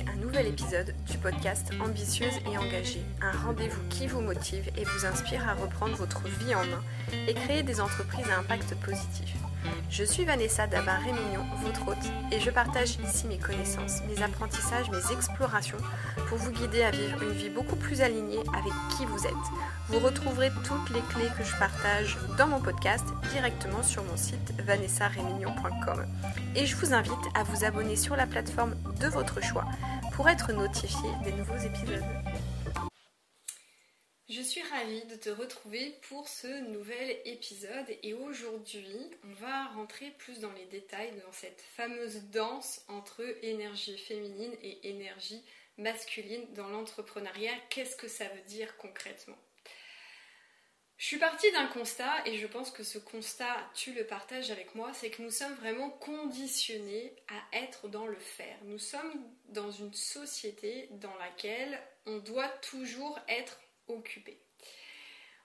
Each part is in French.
un nouvel épisode du podcast Ambitieuse et engagée, un rendez-vous qui vous motive et vous inspire à reprendre votre vie en main et créer des entreprises à impact positif. Je suis Vanessa Dabar-Rémignon, votre hôte, et je partage ici mes connaissances, mes apprentissages, mes explorations pour vous guider à vivre une vie beaucoup plus alignée avec qui vous êtes. Vous retrouverez toutes les clés que je partage dans mon podcast directement sur mon site vanessarémignon.com. Et je vous invite à vous abonner sur la plateforme de votre choix pour être notifié des nouveaux épisodes. Suis ravie de te retrouver pour ce nouvel épisode et aujourd'hui on va rentrer plus dans les détails dans cette fameuse danse entre énergie féminine et énergie masculine dans l'entrepreneuriat. Qu'est-ce que ça veut dire concrètement? Je suis partie d'un constat et je pense que ce constat, tu le partages avec moi, c'est que nous sommes vraiment conditionnés à être dans le faire. Nous sommes dans une société dans laquelle on doit toujours être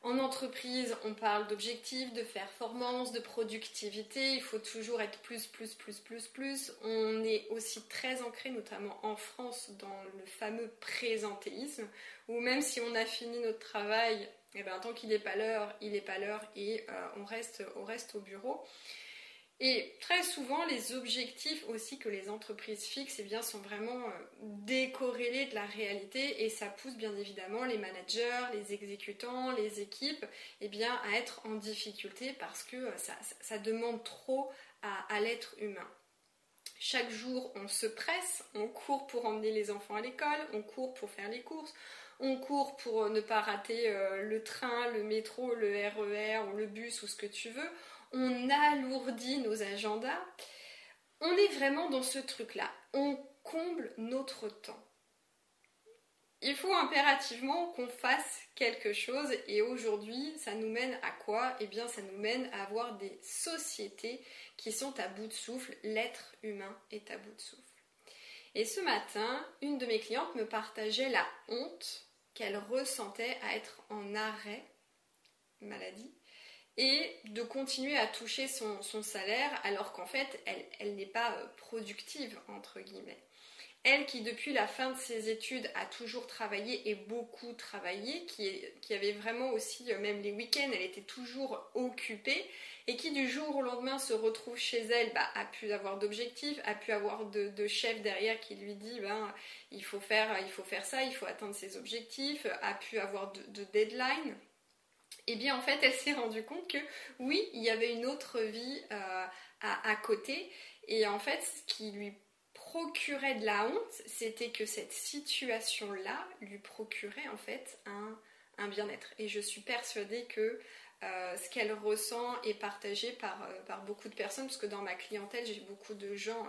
En entreprise, on parle d'objectifs, de performance, de productivité. Il faut toujours être plus, plus, plus, plus, plus. On est aussi très ancré, notamment en France, dans le fameux présentéisme, où même si on a fini notre travail, eh ben, tant qu'il n'est pas l'heure, il n'est pas l'heure et euh, on, reste, on reste au bureau. Et très souvent, les objectifs aussi que les entreprises fixent eh bien, sont vraiment euh, décorrélés de la réalité et ça pousse bien évidemment les managers, les exécutants, les équipes eh bien, à être en difficulté parce que euh, ça, demande trop à, l'être humain. Chaque jour, on se presse, on court pour emmener les enfants à l'école, on court pour faire les courses, on court pour euh, ne pas rater le train, le métro, le RER e ou le bus ou ce que tu veux on alourdit nos agendas. On est vraiment dans ce truc-là. On comble notre temps. Il faut impérativement qu'on fasse quelque chose et aujourd'hui, ça nous mène à quoi? Eh bien, ça nous mène à avoir des sociétés qui sont à bout de souffle. L'être humain est à bout de souffle. Et ce matin, une de mes clientes me partageait la honte qu'elle ressentait à être en arrêt maladie et de continuer à toucher son, salaire alors qu'en fait elle, n'est pas euh, productive entre guillemets. Elle qui depuis la fin de ses études a toujours travaillé et beaucoup travaillé, qui, avait vraiment aussi, euh, même les week-ends, elle était toujours occupée et qui du jour au lendemain se retrouve chez elle, bah, a pu avoir d'objectifs, a pu avoir de, de chef derrière qui lui dit ben, il, faut faire, il faut faire ça, il faut atteindre ses objectifs, a pu avoir de deadlines et eh bien en fait elle s'est rendue compte que oui, il y avait une autre vie euh, à, côté et en fait ce qui lui procurait de la honte, c'était que cette situation-là lui procurait en fait un, un bien-être. Et je suis persuadée que euh, ce qu'elle ressent est partagé par, euh, par, beaucoup de personnes, parce que dans ma clientèle, j'ai beaucoup de gens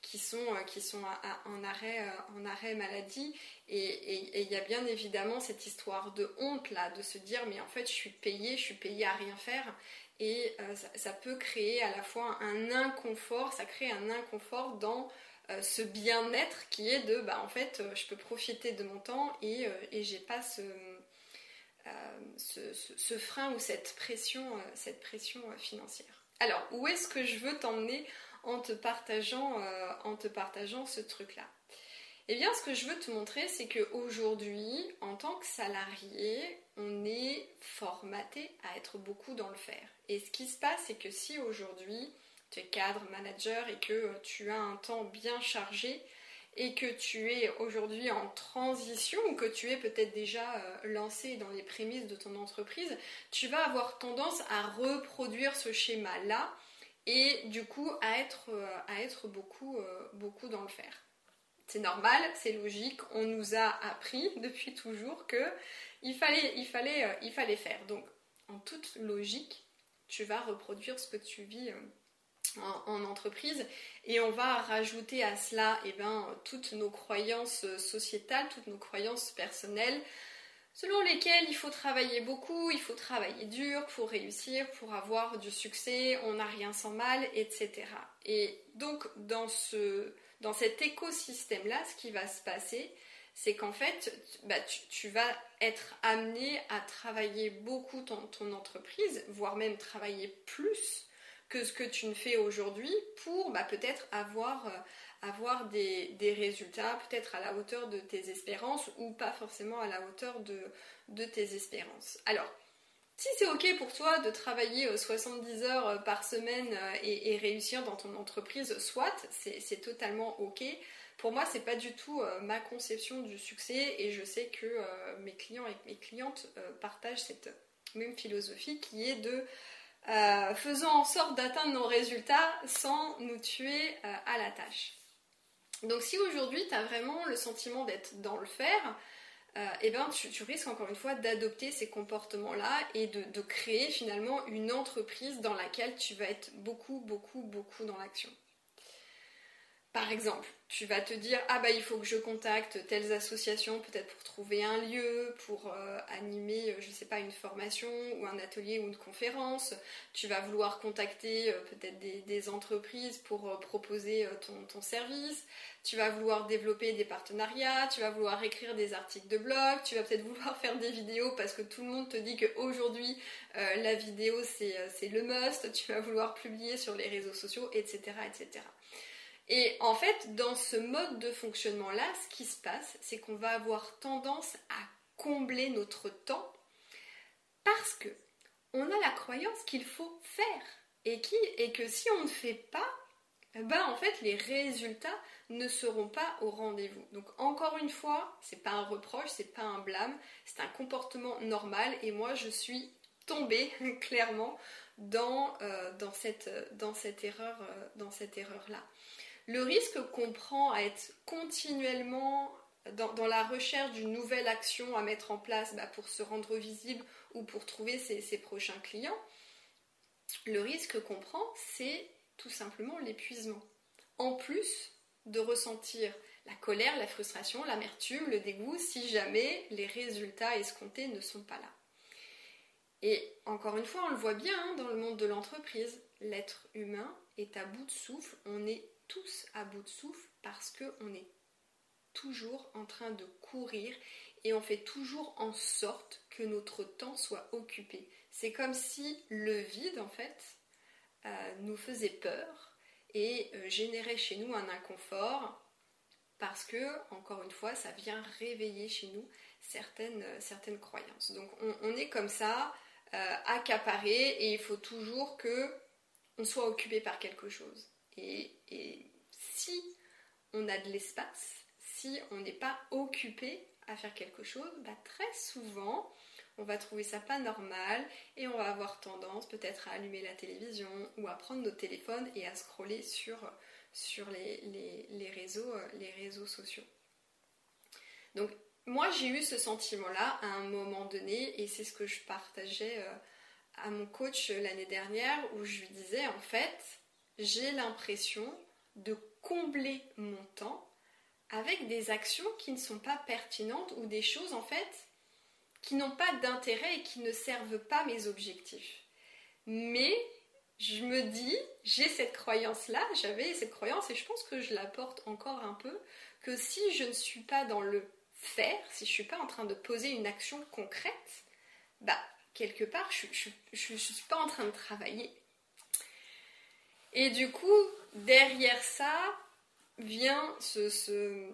qui sont, euh, qui sont en, arrêt, en arrêt maladie. Et il y a bien évidemment cette histoire de honte là, de se dire mais en fait je suis payée, je suis payée à rien faire. Et ça, peut créer à la fois un inconfort, ça crée un inconfort dans ce bien-être qui est de bah en fait je peux profiter de mon temps et, et j'ai pas ce ce, ce, frein ou cette pression, euh, cette pression euh, financière. Alors, où est-ce que je veux t'emmener en te partageant, euh, en te partageant ce truc-là? Eh bien, ce que je veux te montrer, c'est qu'aujourd'hui, en tant que salarié, on est formaté à être beaucoup dans le faire. Et ce qui se passe, c'est que si aujourd'hui, tu es cadre, manager et que tu as un temps bien chargé, et que tu es aujourd'hui en transition ou que tu es peut-être déjà euh, lancé dans les prémices de ton entreprise, tu vas avoir tendance à reproduire ce schéma-là et du coup à être, euh, à être beaucoup, euh, beaucoup dans le faire. C'est normal, c'est logique, on nous a appris depuis toujours que il fallait, il fallait, il fallait faire. Donc en toute logique, tu vas reproduire ce que tu vis en, entreprise et on va rajouter à cela eh ben, toutes nos croyances sociétales, toutes nos croyances personnelles selon lesquelles il faut travailler beaucoup, il faut travailler dur pour réussir, pour avoir du succès, on n'a rien sans mal, etc. Et donc dans, ce, dans cet écosystème-là, ce qui va se passer, c'est qu'en fait, bah, tu, vas être amené à travailler beaucoup dans ton entreprise, voire même travailler plus que ce que tu ne fais aujourd'hui pour bah, peut-être avoir, euh, avoir des, des résultats peut-être à la hauteur de tes espérances ou pas forcément à la hauteur de, de tes espérances. Alors, si c'est ok pour toi de travailler 70 heures par semaine et, et réussir dans ton entreprise, soit, c'est totalement ok. Pour moi, c'est pas du tout ma conception du succès et je sais que mes clients et mes clientes partagent cette même philosophie qui est de euh, faisons en sorte d'atteindre nos résultats sans nous tuer euh, à la tâche. Donc si aujourd'hui tu as vraiment le sentiment d'être dans le faire, euh, eh ben, tu, risques encore une fois d'adopter ces comportements-là et de, créer finalement une entreprise dans laquelle tu vas être beaucoup, beaucoup, beaucoup dans l'action. Par exemple, tu vas te dire ah bah il faut que je contacte telles associations peut-être pour trouver un lieu, pour euh, animer euh, je sais pas une formation ou un atelier ou une conférence. Tu vas vouloir contacter euh, peut-être des, entreprises pour proposer ton, service. Tu vas vouloir développer des partenariats. Tu vas vouloir écrire des articles de blog. Tu vas peut-être vouloir faire des vidéos parce que tout le monde te dit qu'aujourd'hui la vidéo c'est le must. Tu vas vouloir publier sur les réseaux sociaux, etc., etc. Et en fait, dans ce mode de fonctionnement-là, ce qui se passe, c'est qu'on va avoir tendance à combler notre temps parce que on a la croyance qu'il faut faire et, que si on ne fait pas, ben en fait les résultats ne seront pas au rendez-vous. Donc encore une fois, c'est pas un reproche, c'est pas un blâme, c'est un comportement normal et moi je suis tombée clairement dans, euh, dans, cette, erreur euh, là. Le risque qu'on prend à être continuellement dans, la recherche d'une nouvelle action à mettre en place bah, pour se rendre visible ou pour trouver ses, prochains clients, le risque qu'on prend, c'est tout simplement l'épuisement. En plus de ressentir la colère, la frustration, l'amertume, le dégoût, si jamais les résultats escomptés ne sont pas là. Et encore une fois, on le voit bien hein, dans le monde de l'entreprise, l'être humain est à bout de souffle, on est tous à bout de souffle parce qu'on est toujours en train de courir et on fait toujours en sorte que notre temps soit occupé. C'est comme si le vide, en fait, euh, nous faisait peur et euh, générait chez nous un inconfort parce que, encore une fois, ça vient réveiller chez nous certaines, euh, certaines croyances. Donc on, est comme ça, accaparé et il faut toujours que on soit occupé par quelque chose. Et, si on a de l'espace, si on n'est pas occupé à faire quelque chose, bah, très souvent, on va trouver ça pas normal et on va avoir tendance peut-être à allumer la télévision ou à prendre notre téléphone et à scroller sur, sur les, réseaux, les réseaux sociaux. Donc moi j'ai eu ce sentiment-là à un moment donné et c'est ce que je partageais euh, à mon coach l'année dernière où je lui disais en fait j'ai l'impression de combler mon temps avec des actions qui ne sont pas pertinentes ou des choses en fait qui n'ont pas d'intérêt et qui ne servent pas mes objectifs. Mais je me dis, j'ai cette croyance-là, j'avais cette croyance et je pense que je la porte encore un peu, que si je ne suis pas dans le faire, si je ne suis pas en train de poser une action concrète, bah quelque part je ne suis pas en train de travailler. Et du coup, derrière ça vient ce,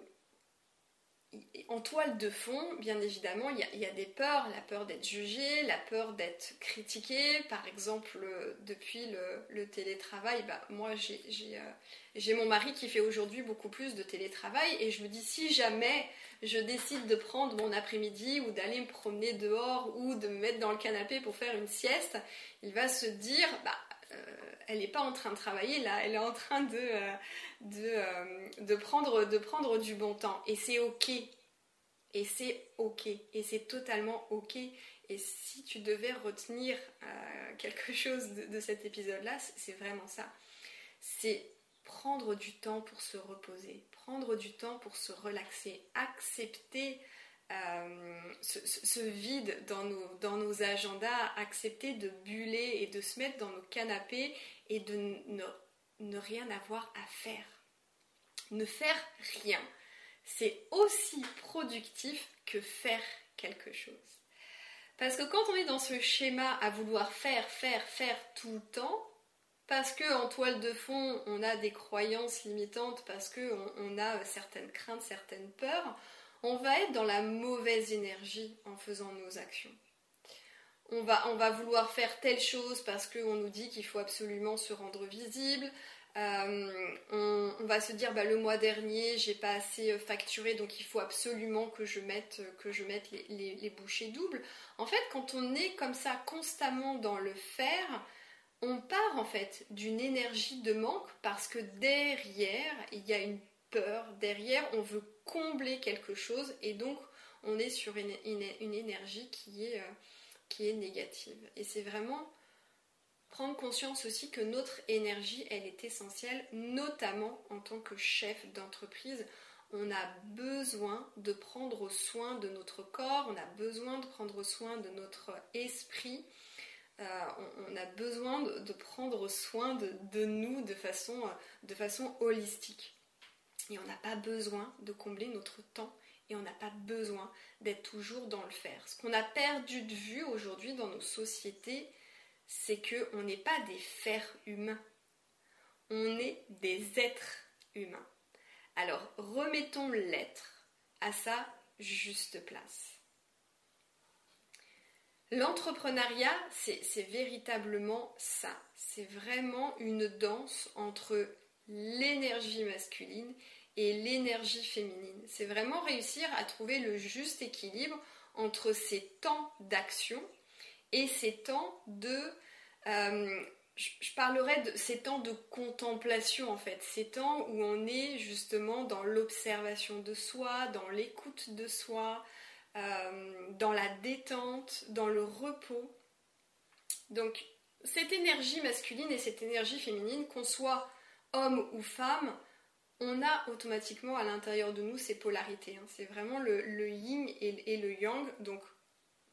En toile de fond, bien évidemment, il y, a, des peurs, la peur d'être jugé, la peur d'être critiqué. Par exemple, depuis le, télétravail, bah, moi euh, j'ai mon mari qui fait aujourd'hui beaucoup plus de télétravail et je me dis si jamais je décide de prendre mon après-midi ou d'aller me promener dehors ou de me mettre dans le canapé pour faire une sieste, il va se dire bah elle n'est pas en train de travailler là, elle est en train de, euh, euh, de, prendre, de prendre du bon temps. Et c'est ok. Et c'est ok. Et c'est totalement ok. Et si tu devais retenir quelque chose de, de cet épisode-là, c'est vraiment ça. C'est prendre du temps pour se reposer, prendre du temps pour se relaxer, accepter euh, ce, vide dans nos, agendas, accepter de buller et de se mettre dans nos canapés et de ne, rien avoir à faire. Ne faire rien. C'est aussi productif que faire quelque chose. Parce que quand on est dans ce schéma à vouloir faire, faire, faire tout le temps, parce que en toile de fond, on a des croyances limitantes, parce que on, a certaines craintes, certaines peurs, on va être dans la mauvaise énergie en faisant nos actions. On va, on va vouloir faire telle chose parce qu'on nous dit qu'il faut absolument se rendre visible, euh, on, va se dire bah, le mois dernier j'ai pas assez euh, facturé donc il faut absolument que je mette, euh, que je mette les, bouchées doubles. En fait quand on est comme ça constamment dans le faire, on part en fait d'une énergie de manque parce que derrière il y a une peur, derrière on veut combler quelque chose et donc on est sur une, énergie qui est, qui est négative. Et c'est vraiment prendre conscience aussi que notre énergie, elle est essentielle, notamment en tant que chef d'entreprise. On a besoin de prendre soin de notre corps, on a besoin de prendre soin de notre esprit, euh, on, a besoin de, prendre soin de, nous de façon, de façon holistique. Et on n'a pas besoin de combler notre temps et on n'a pas besoin d'être toujours dans le faire. Ce qu'on a perdu de vue aujourd'hui dans nos sociétés, c'est qu'on n'est pas des fers humains, on est des êtres humains. Alors remettons l'être à sa juste place. L'entrepreneuriat, c'est véritablement ça. C'est vraiment une danse entre l'énergie masculine et l'énergie féminine. C'est vraiment réussir à trouver le juste équilibre entre ces temps d'action et ces temps de... Euh, je parlerai de ces temps de contemplation en fait, ces temps où on est justement dans l'observation de soi, dans l'écoute de soi, euh, dans la détente, dans le repos. Donc cette énergie masculine et cette énergie féminine, qu'on soit homme ou femme, on a automatiquement à l'intérieur de nous ces polarités. Hein. C'est vraiment le, yin et, le yang. Donc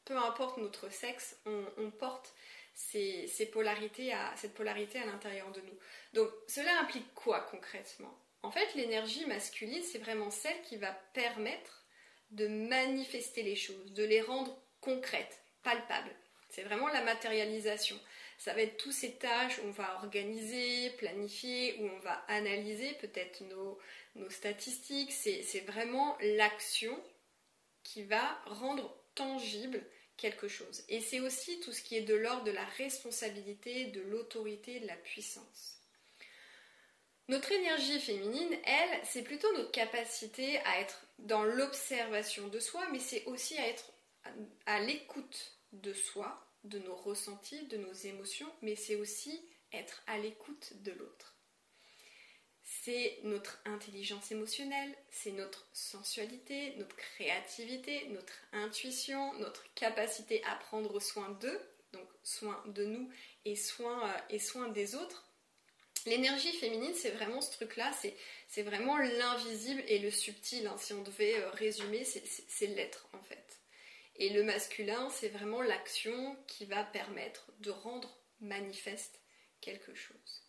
peu importe notre sexe, on, porte ces, polarités à, cette polarité à l'intérieur de nous. Donc cela implique quoi concrètement? En fait, l'énergie masculine, c'est vraiment celle qui va permettre de manifester les choses, de les rendre concrètes, palpables. C'est vraiment la matérialisation. Ça va être tous ces tâches où on va organiser, planifier, où on va analyser peut-être nos, nos statistiques. C'est vraiment l'action qui va rendre tangible quelque chose. Et c'est aussi tout ce qui est de l'ordre de la responsabilité, de l'autorité, de la puissance. Notre énergie féminine, elle, c'est plutôt notre capacité à être dans l'observation de soi, mais c'est aussi à être à l'écoute de soi, de nos ressentis, de nos émotions, mais c'est aussi être à l'écoute de l'autre c'est notre intelligence émotionnelle, c'est notre sensualité, notre créativité, notre intuition, notre capacité à prendre soin d'eux, donc soin de nous et soin, euh, et soin des autres. L'énergie féminine, c'est vraiment ce truc-là, c'est vraiment l'invisible et le subtil. Hein. Si on devait euh, résumer, c'est l'être en fait. Et le masculin, c'est vraiment l'action qui va permettre de rendre manifeste quelque chose.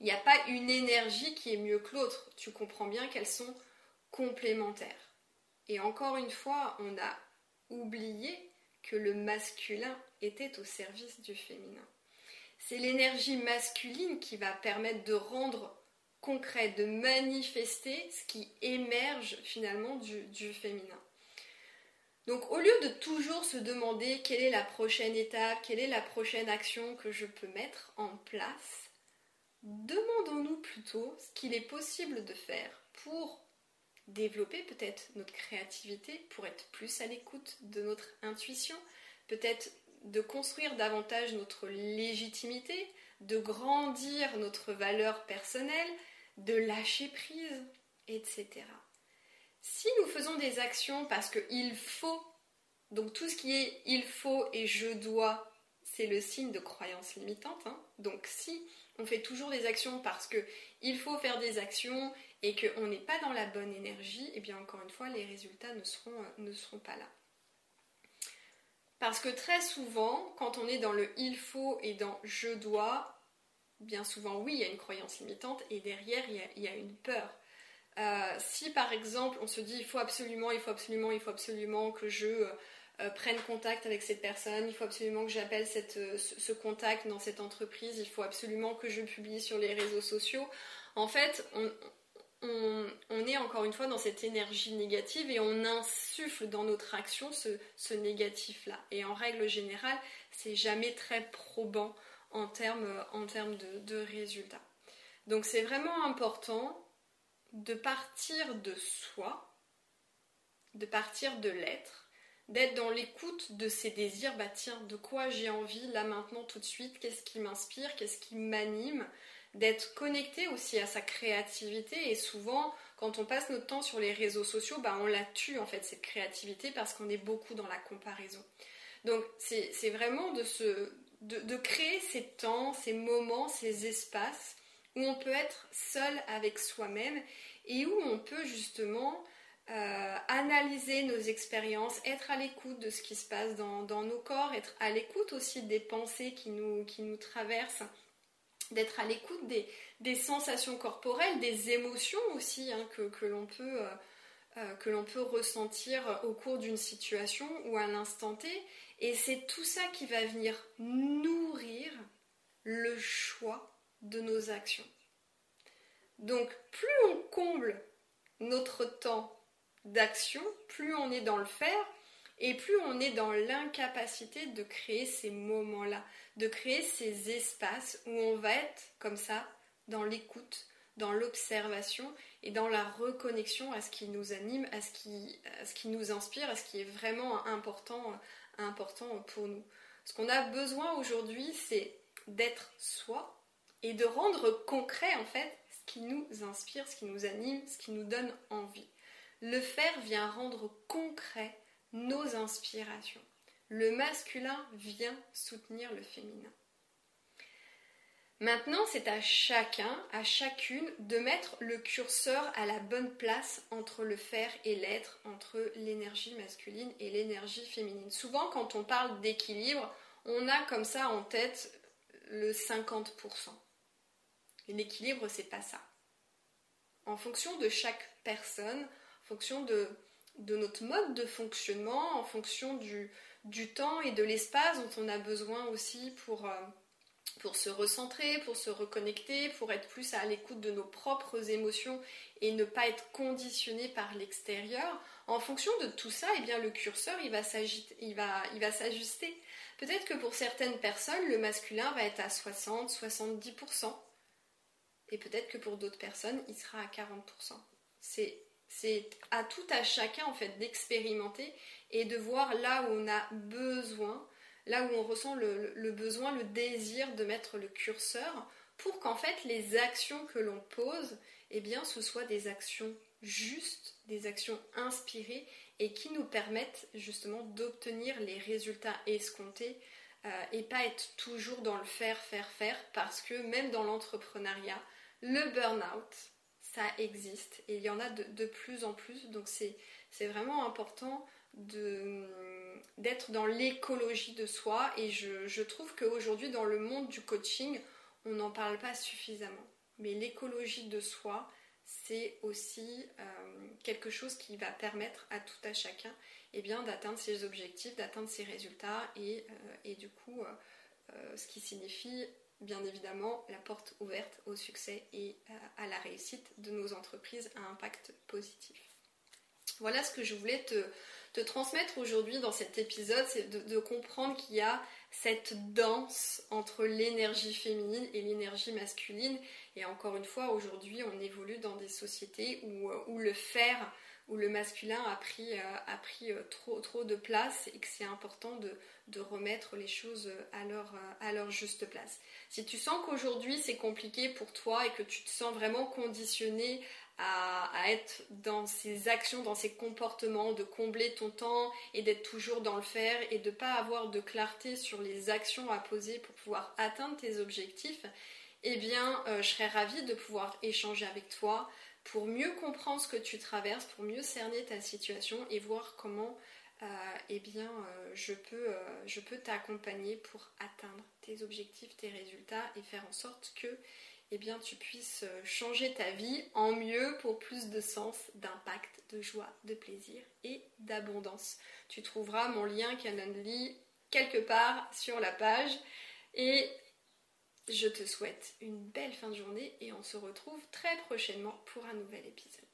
Il n'y a pas une énergie qui est mieux que l'autre. Tu comprends bien qu'elles sont complémentaires. Et encore une fois, on a oublié que le masculin était au service du féminin. C'est l'énergie masculine qui va permettre de rendre concret, de manifester ce qui émerge finalement du, du féminin. Donc au lieu de toujours se demander quelle est la prochaine étape, quelle est la prochaine action que je peux mettre en place, demandons-nous plutôt ce qu'il est possible de faire pour développer peut-être notre créativité, pour être plus à l'écoute de notre intuition, peut-être de construire davantage notre légitimité, de grandir notre valeur personnelle, de lâcher prise, etc. Si nous faisons des actions parce qu'il faut, donc tout ce qui est il faut et je dois, c'est le signe de croyance limitante. Hein. Donc si on fait toujours des actions parce que il faut faire des actions et qu'on n'est pas dans la bonne énergie, et eh bien encore une fois, les résultats euh, ne seront pas là. Parce que très souvent, quand on est dans le il faut et dans je dois, bien souvent, oui, il y a une croyance limitante et derrière, il y a, une peur. Euh, si par exemple, on se dit il faut absolument, il faut absolument, il faut absolument que je prenne contact avec cette personne, il faut absolument que j'appelle ce, contact dans cette entreprise, il faut absolument que je publie sur les réseaux sociaux. En fait, on, est encore une fois dans cette énergie négative et on insuffle dans notre action ce, négatif-là. Et en règle générale, c'est jamais très probant en termes, en termes de résultats. Donc c'est vraiment important de partir de soi, de partir de l'être, d'être dans l'écoute de ses désirs, bah tiens, de quoi j'ai envie là maintenant tout de suite, qu'est-ce qui m'inspire, qu'est-ce qui m'anime, d'être connecté aussi à sa créativité. Et souvent quand on passe notre temps sur les réseaux sociaux, bah on la tue en fait cette créativité parce qu'on est beaucoup dans la comparaison. Donc c'est vraiment de, de créer ces temps, ces moments, ces espaces où on peut être seul avec soi-même et où on peut justement euh, analyser nos expériences, être à l'écoute de ce qui se passe dans, nos corps, être à l'écoute aussi des pensées qui nous, traversent, d'être à l'écoute des, sensations corporelles, des émotions aussi hein, que, l'on peut, euh, euh, que l'on peut ressentir au cours d'une situation ou à l'instant T. Et c'est tout ça qui va venir nourrir le choix de nos actions. Donc plus on comble notre temps d'action, plus on est dans le faire et plus on est dans l'incapacité de créer ces moments-là, de créer ces espaces où on va être comme ça dans l'écoute, dans l'observation et dans la reconnexion à ce qui nous anime, à ce qui, qui nous inspire, à ce qui est vraiment important, important pour nous. Ce qu'on a besoin aujourd'hui, c'est d'être soi et de rendre concret en fait ce qui nous inspire, ce qui nous anime, ce qui nous donne envie. Le faire vient rendre concret nos inspirations. Le masculin vient soutenir le féminin. Maintenant, c'est à chacun, à chacune, de mettre le curseur à la bonne place entre le faire et l'être, entre l'énergie masculine et l'énergie féminine. Souvent, quand on parle d'équilibre, on a comme ça en tête le 50%. L'équilibre, c'est pas ça. En fonction de chaque personne, en fonction de, notre mode de fonctionnement, en fonction du, temps et de l'espace dont on a besoin aussi pour, euh, pour se recentrer, pour se reconnecter, pour être plus à l'écoute de nos propres émotions et ne pas être conditionné par l'extérieur. En fonction de tout ça, eh bien, le curseur il va s'ajuster. Peut-être que pour certaines personnes, le masculin va être à 60-70%. Et peut-être que pour d'autres personnes, il sera à 40%. C'est, à tout à chacun en fait d'expérimenter et de voir là où on a besoin, là où on ressent le, besoin, le désir de mettre le curseur pour qu'en fait les actions que l'on pose, eh bien ce soient des actions justes, des actions inspirées et qui nous permettent justement d'obtenir les résultats escomptés euh, et pas être toujours dans le faire, faire, faire parce que même dans l'entrepreneuriat, le burn-out, ça existe et il y en a de, plus en plus. Donc c'est vraiment important d'être dans l'écologie de soi et je, trouve qu'aujourd'hui dans le monde du coaching, on n'en parle pas suffisamment. Mais l'écologie de soi, c'est aussi euh, quelque chose qui va permettre à tout à chacun eh bien, d'atteindre ses objectifs, d'atteindre ses résultats et, euh, du coup, euh, ce qui signifie bien évidemment la porte ouverte au succès et à la réussite de nos entreprises à impact positif. Voilà ce que je voulais te, transmettre aujourd'hui dans cet épisode, c'est de, comprendre qu'il y a cette danse entre l'énergie féminine et l'énergie masculine. Et encore une fois, aujourd'hui, on évolue dans des sociétés où le faire où le masculin a pris, euh, euh, trop, trop de place et que c'est important de, remettre les choses à leur, euh, à leur juste place. Si tu sens qu'aujourd'hui c'est compliqué pour toi et que tu te sens vraiment conditionné à, être dans ces actions, dans ces comportements, de combler ton temps et d'être toujours dans le faire et de ne pas avoir de clarté sur les actions à poser pour pouvoir atteindre tes objectifs, eh bien, je serais ravie de pouvoir échanger avec toi, pour mieux comprendre ce que tu traverses, pour mieux cerner ta situation et voir comment euh, eh bien, euh, je peux, euh, je peux t'accompagner pour atteindre tes objectifs, tes résultats et faire en sorte que eh bien, tu puisses changer ta vie en mieux pour plus de sens, d'impact, de joie, de plaisir et d'abondance. Tu trouveras mon lien Canonly quelque part sur la page et je te souhaite une belle fin de journée et on se retrouve très prochainement pour un nouvel épisode.